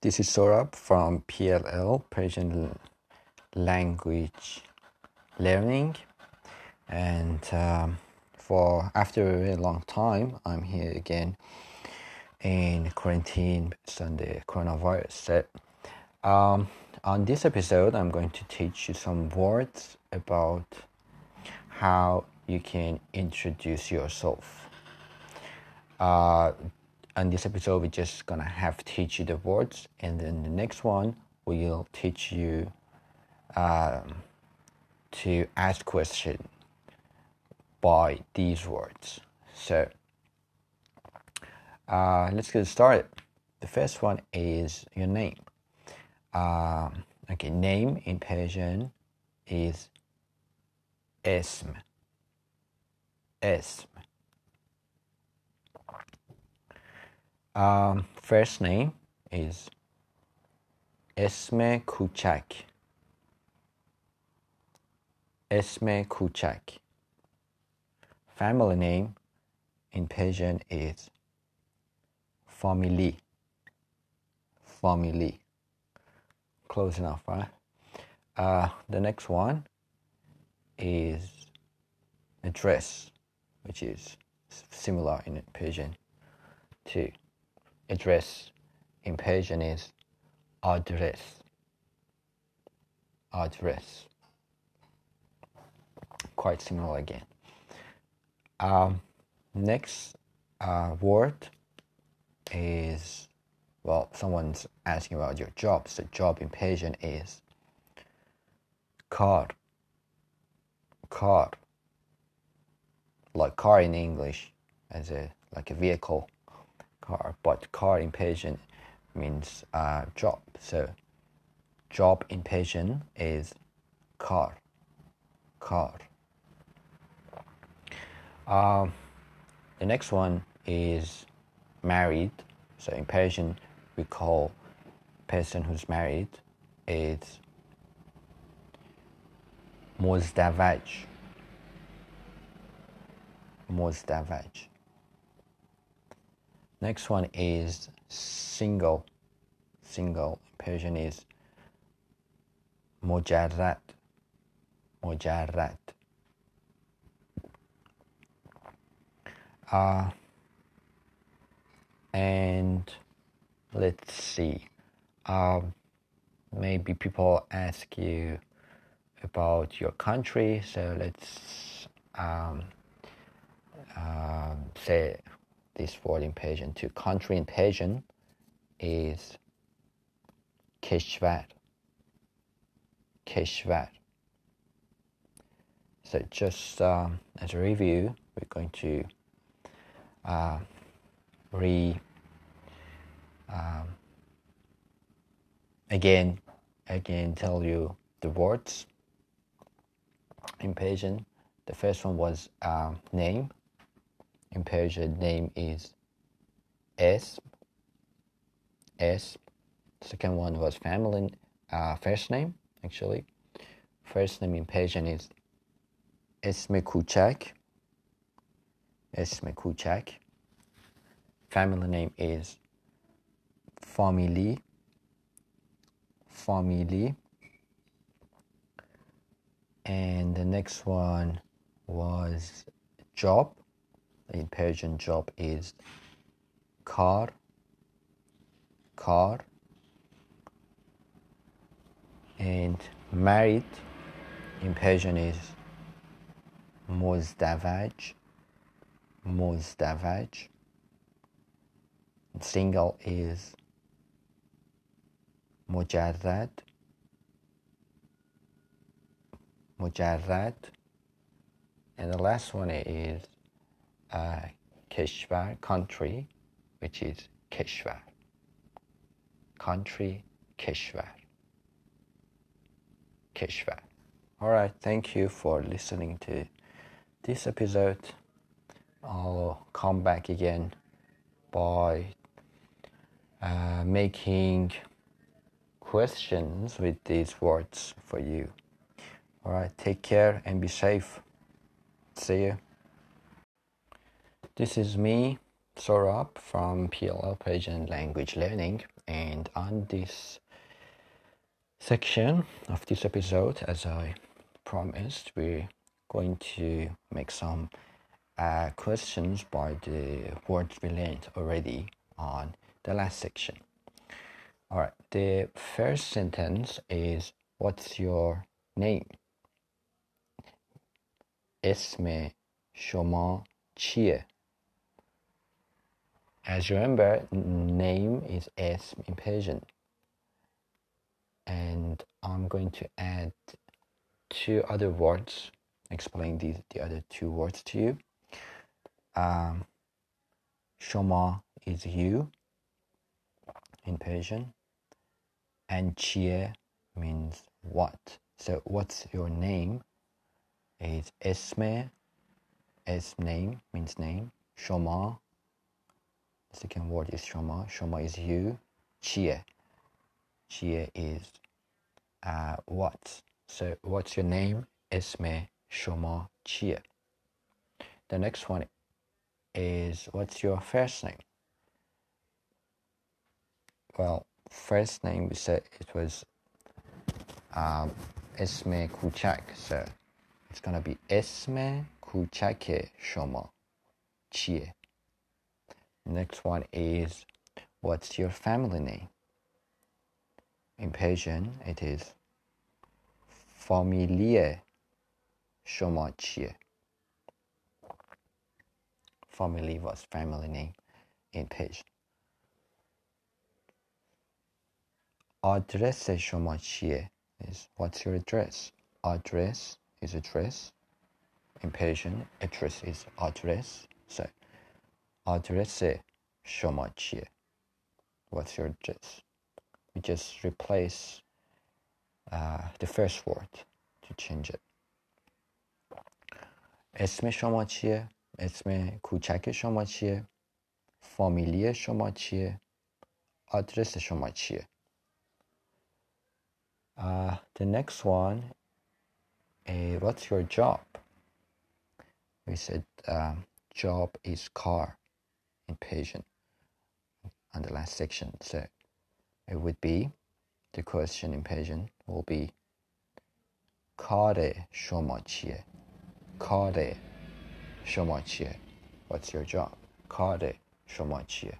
This is Sorab from PLL, Persian Language Learning. And um, for after a very long time, I'm here again in quarantine on the coronavirus. So, um, on this episode, I'm going to teach you some words about how you can introduce yourself. Uh, on this episode we're just gonna have teach you the words. And then the next one we'll teach you um, to ask question by these words. So uh, let's get started. The first one is your name. Um, okay name in persian is esm. Esm. Um, first name is Esme Kuchak. Esme Kuchak. Family name in Persian is Family. Family. Close enough, right? Uh, the next one is address, which is similar in Persian to address in Persian is address. Address. Quite similar again. Um, next uh, word is well, someone's asking about your job. So job in Persian is car. Car. Like car in English as a like a vehicle car, but car in Persian means uh, job. So job in Persian is car, car. Uh, the next one is married. So in Persian, we call person who's married is mozdavaj. Mozdavaj. Next one is single. Single Persian is mujarrat. Mujarrat. Uh, and let's see. Um, maybe people ask you about your country, so let's um, um say this word in Persian. To country in Persian is kishvat kishvat. So just um, as a review, we're going to uh, re um, again again tell you the words in Persian. The first one was uh, name in Persian name is Esm. Esm. Second one was family, uh, first name actually. First name in Persian is Esme Kuchak. Esme Kuchak. Family name is Family. Family. And the next one was Job in Persian job is car, car, and married in Persian is mozdavaj, mozdavaj. Single is mujarrad, mujarrad. And the last one is uh, Keshwar Keshvar, country, which is Keshvar. Country, Keshvar. Keshvar. All right, thank you for listening to this episode. I'll come back again by uh, making questions with these words for you. All right, take care and be safe. See you. This is me, Sorab from PLL Persian Language Learning, and on this section of this episode, as I promised, we're going to make some uh, questions by the words we learned already on the last section. All right, the first sentence is What's your name? اسم شما چیه? As you remember, name is S in Persian. And I'm going to add two other words, explain these, the other two words to you. Um, Shoma is you in Persian, and Chie means what. So, what's your name? Is Esme, S name means name, Shoma the second word is Shoma. Shoma is you. Chie, Chie is uh, what. So, what's your name? Esme Shoma Chie. The next one is what's your first name? Well, first name we said it was um, Esme Kuchak, so it's gonna be Esme Kuchake Shoma Chie. Next one is what's your family name? In Persian, it is Familie Shoma Chie. Family was family name in Persian. آدرس شما چیه is what's your address address is address in Persian address is address so address شما چیه what's your address we just replace uh, the first word to change it اسم شما چیه اسم کوچک شما چیه فامیلی شما چیه آدرس شما چیه uh, the next one is what's your job? We said um, job is car In Persian, And the last section so it would be the question in Persian will be Kare shoma chiye? Kare? What's your job? Kare Shomachie.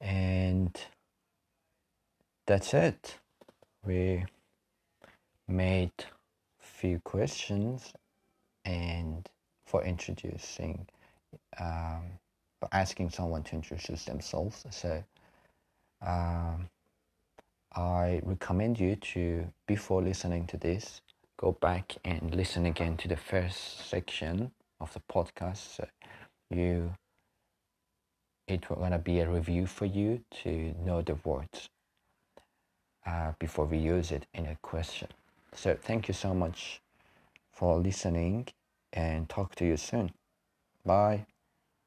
And that's it. We made few questions and for introducing um, asking someone to introduce themselves. So um, I recommend you to before listening to this, go back and listen again to the first section of the podcast. So you it will gonna be a review for you to know the words uh, before we use it in a question. So thank you so much for listening and talk to you soon. Bye.